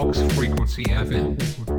Box Frequency FM.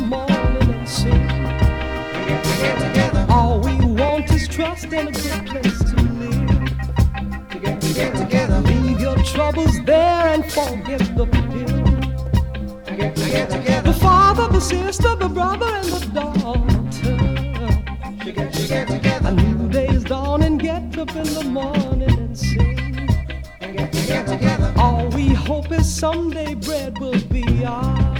Morning and sing. All we want is trust and a good place to live. To get together. Leave your troubles there and forget the pill. The father, the sister, the brother, and the daughter. Together, together. A new day is dawn and get up in the morning and sing. All we hope is someday bread will be ours.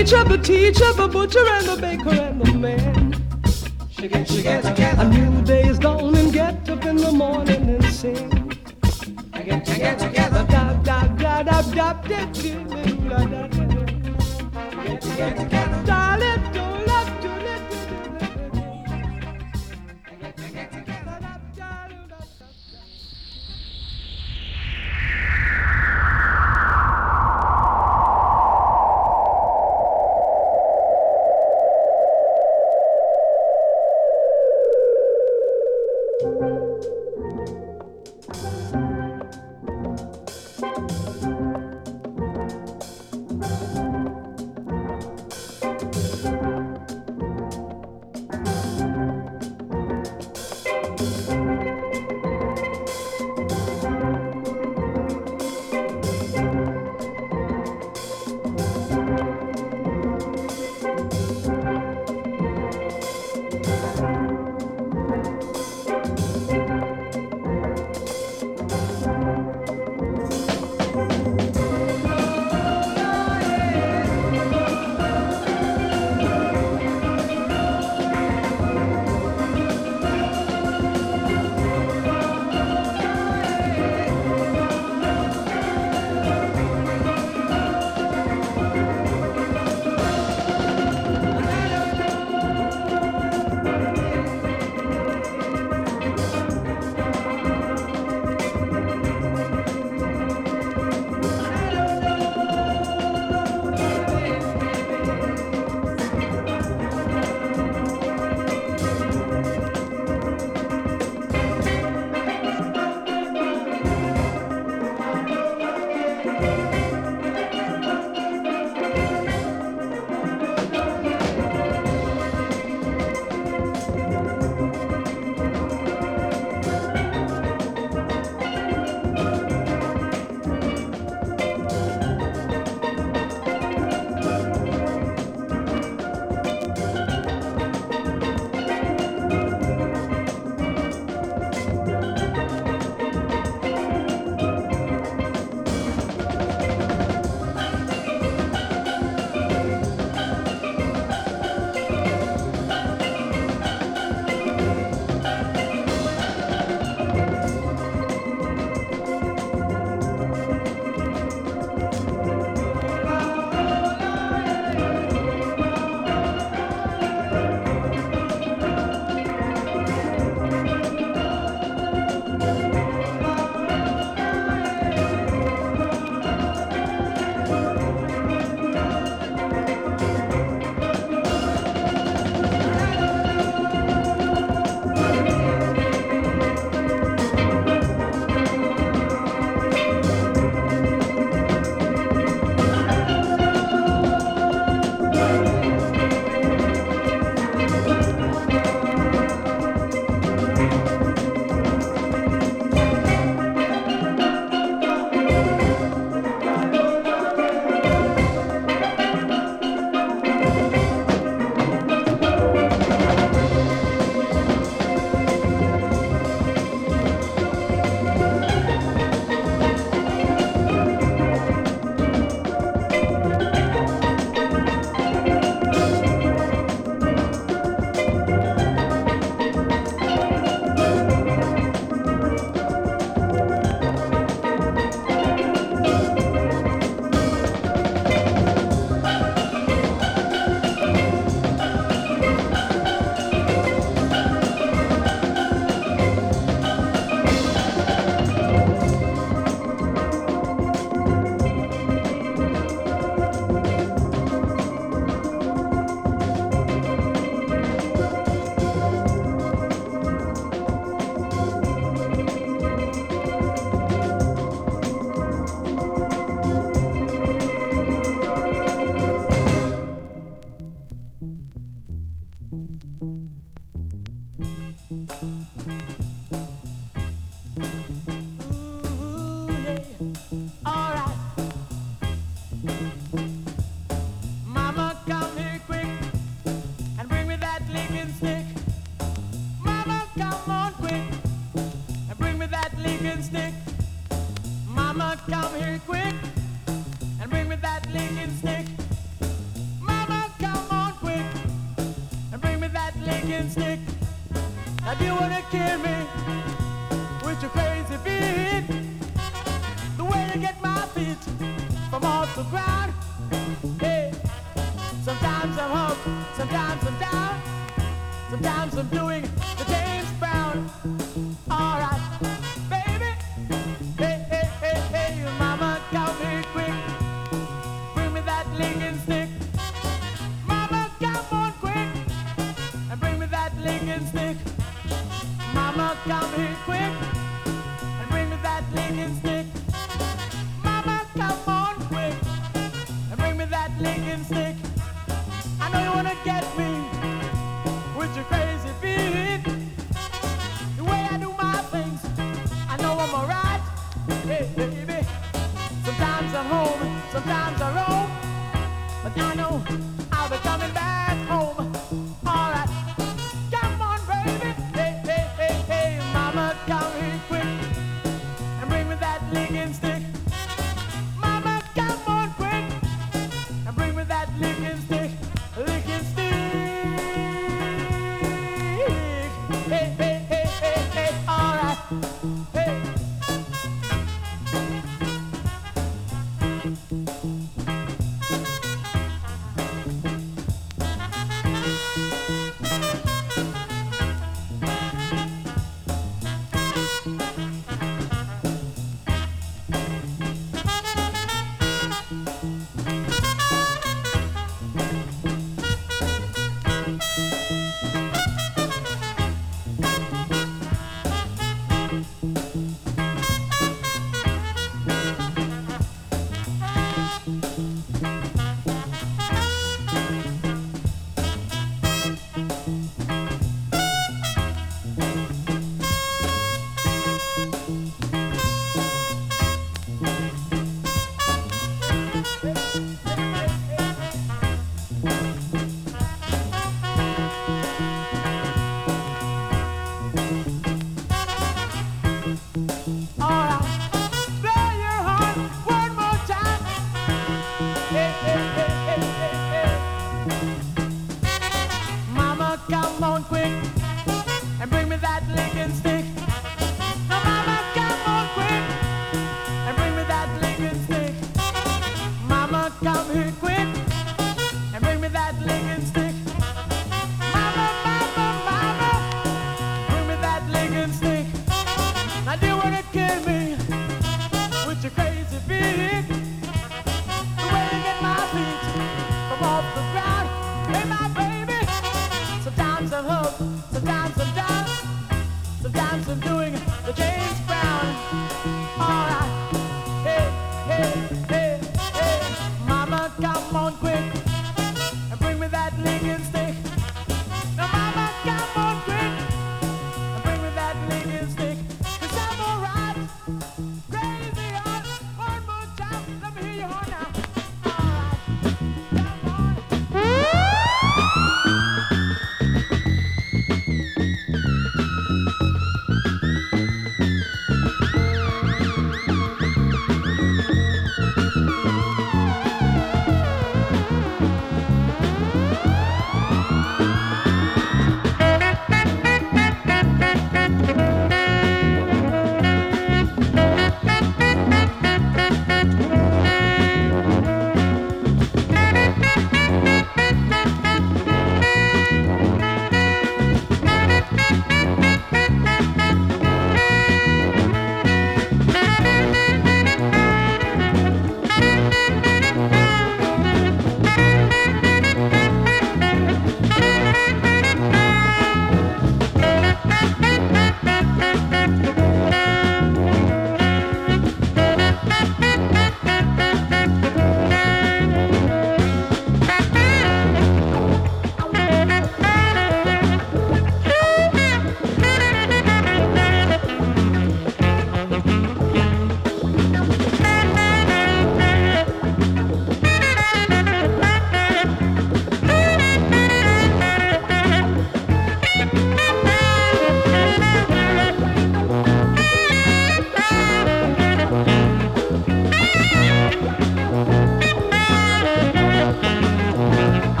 The preacher, the teacher, the butcher, and the baker, and the man. A new day is dawn get up in the morning and sing. Da da da da da da da da da da da da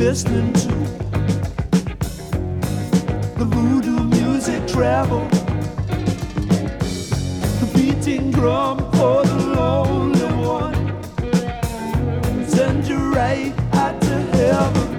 listening to the voodoo music travel, the beating drum for the lonely one. Send you right out to heaven.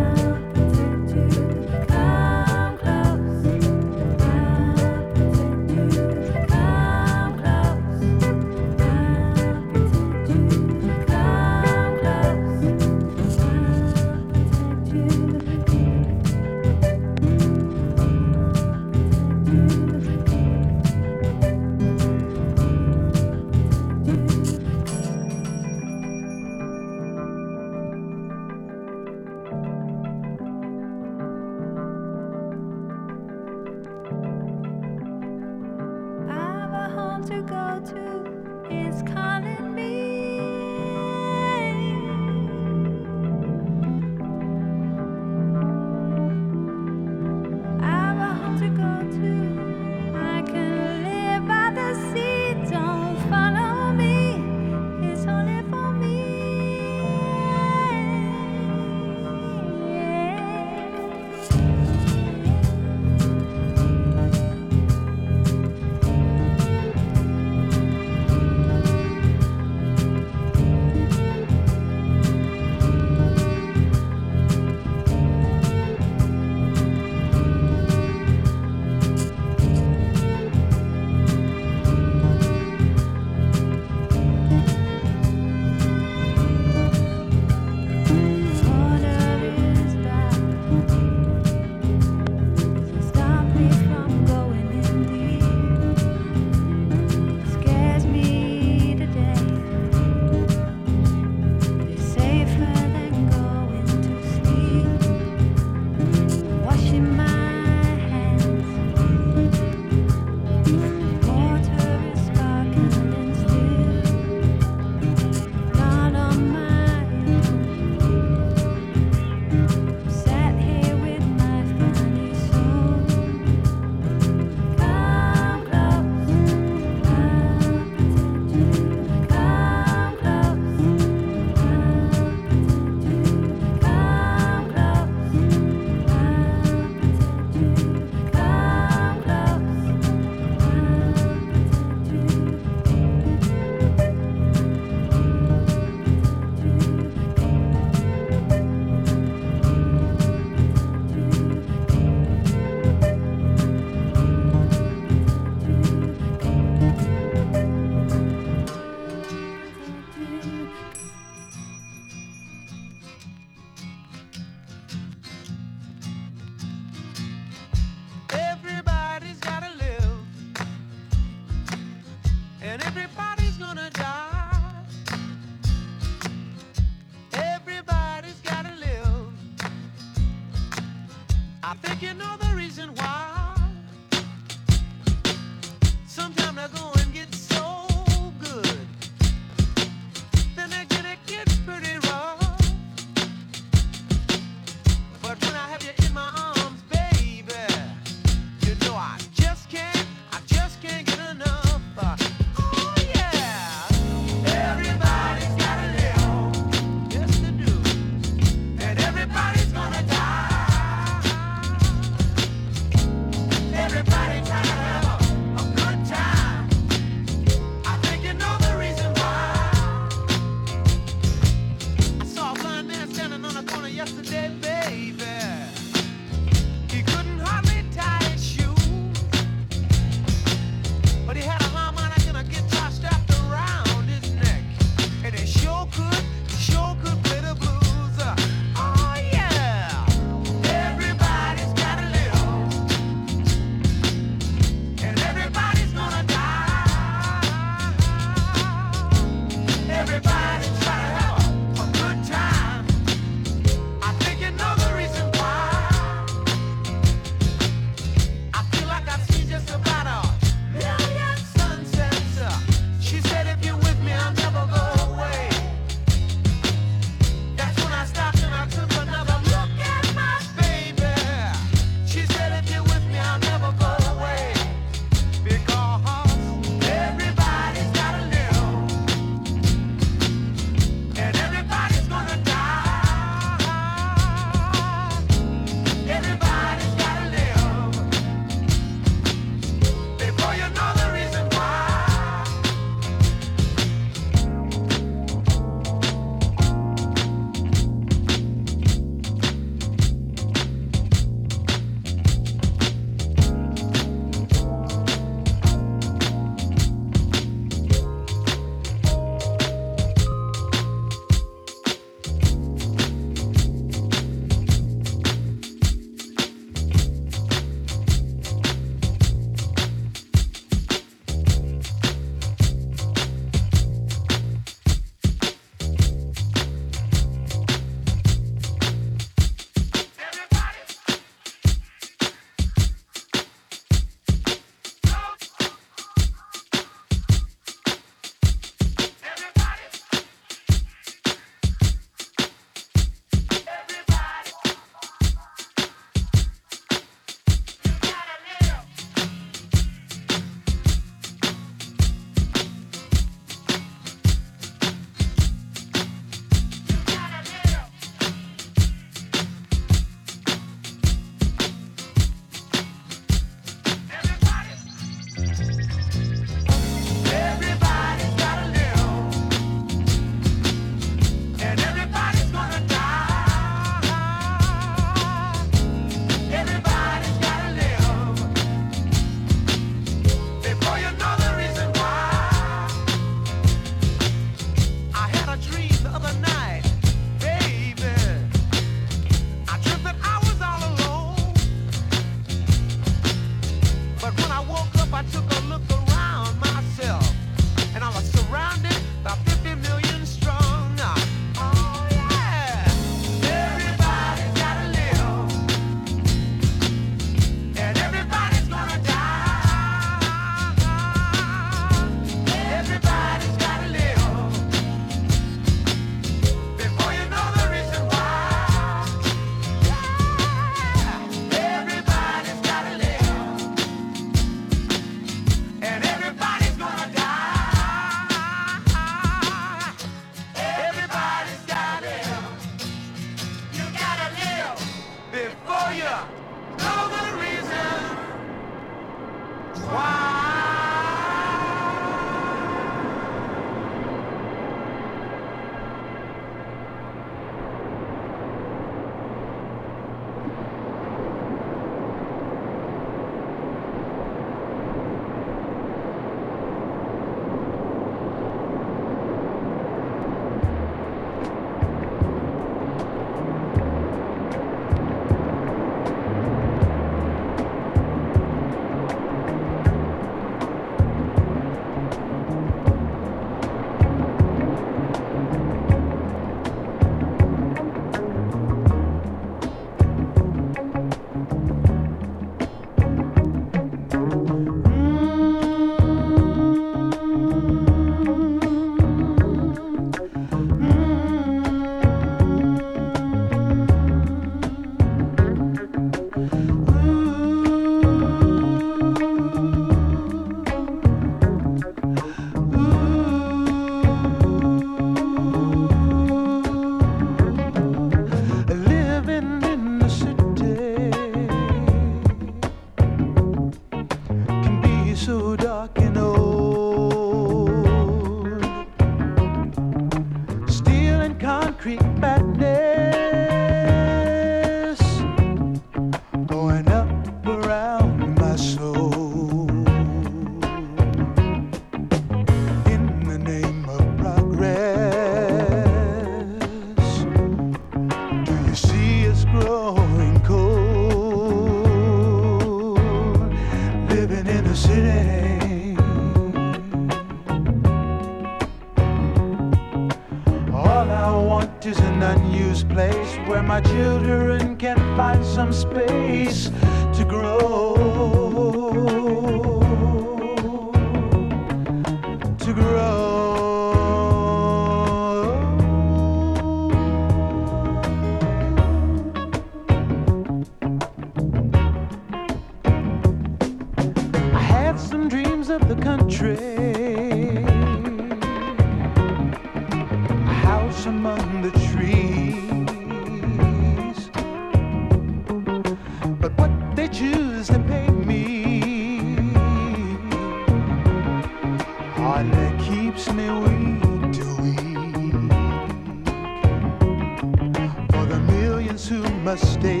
Millions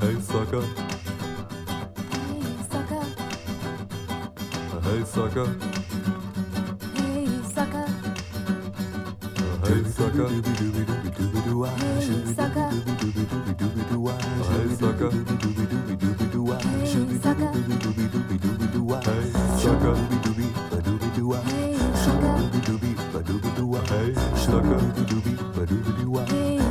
hey sucker, hey sucker, hey sucker, hey sucker, hey sucker, hey sucker. that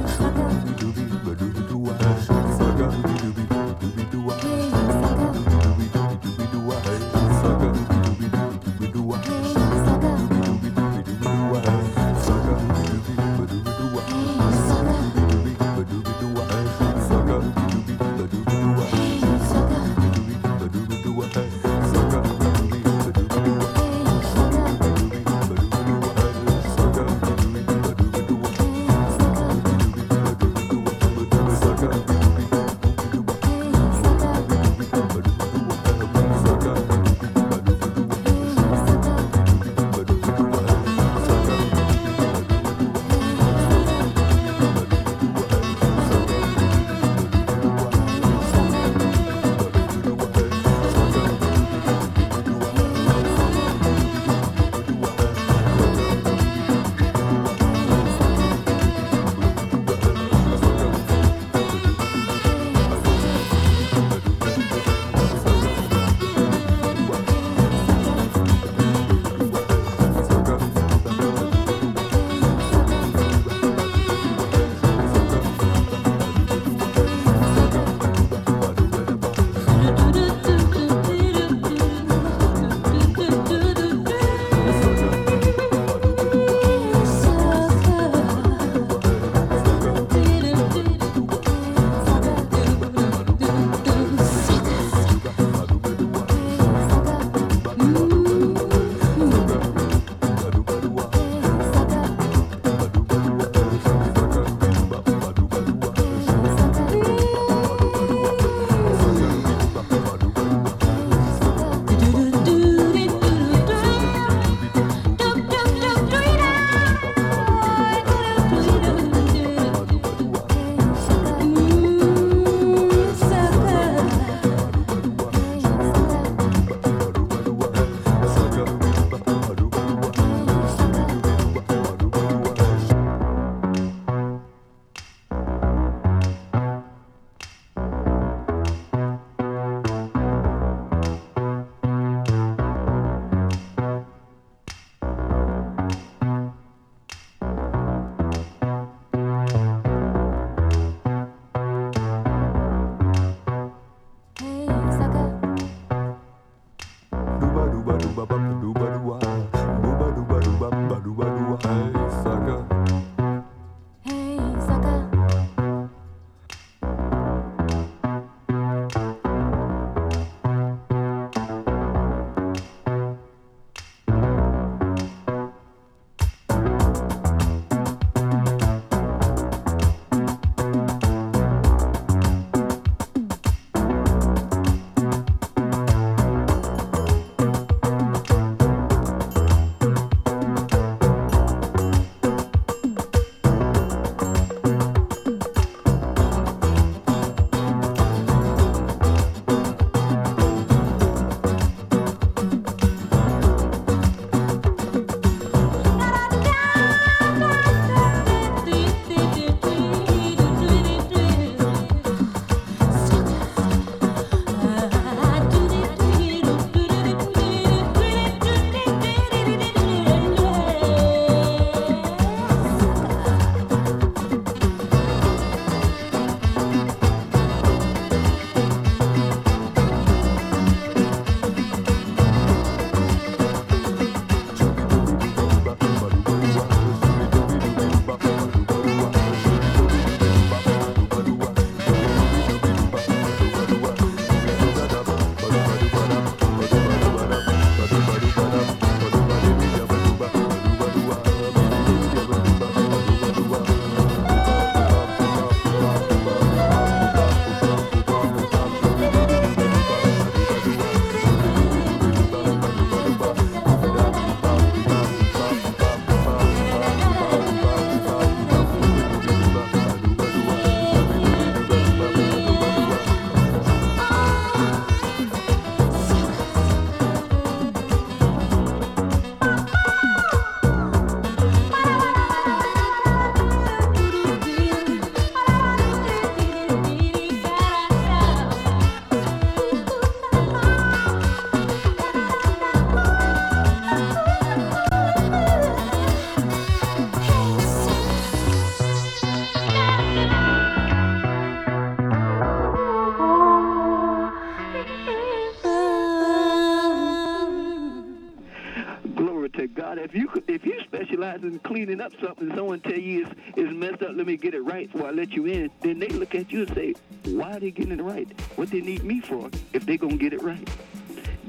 cleaning up something, someone tell you it's, it's messed up, let me get it right before I let you in, then they look at you and say, why are they getting it right? What they need me for if they're gonna get it right?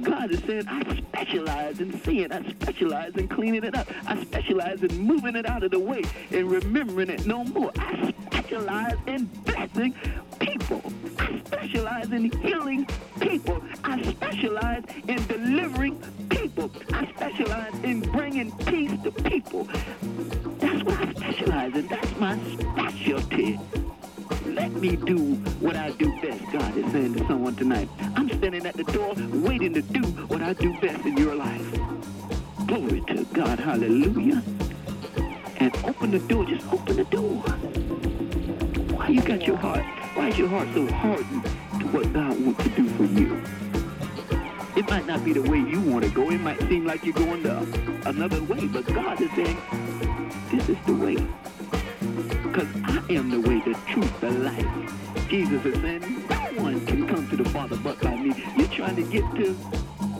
God is saying, I specialize in seeing. I specialize in cleaning it up. I specialize in moving it out of the way and remembering it no more. I specialize in blessing people. I specialize in healing people. I specialize in delivering people. I specialize in bringing peace to people. In. That's my specialty. Let me do what I do best, God is saying to someone tonight. I'm standing at the door waiting to do what I do best in your life. Glory to God, hallelujah. And open the door, just open the door. Why you got your heart, why is your heart so hardened to what God wants to do for you? It might not be the way you want to go. It might seem like you're going the another way, but God is saying, this is the way. Because I am the way, the truth, the life. Jesus is saying, no one can come to the Father but by me. You're trying to get to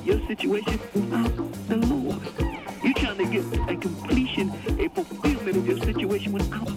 your situation without the Lord. You're trying to get a completion, a fulfillment of your situation without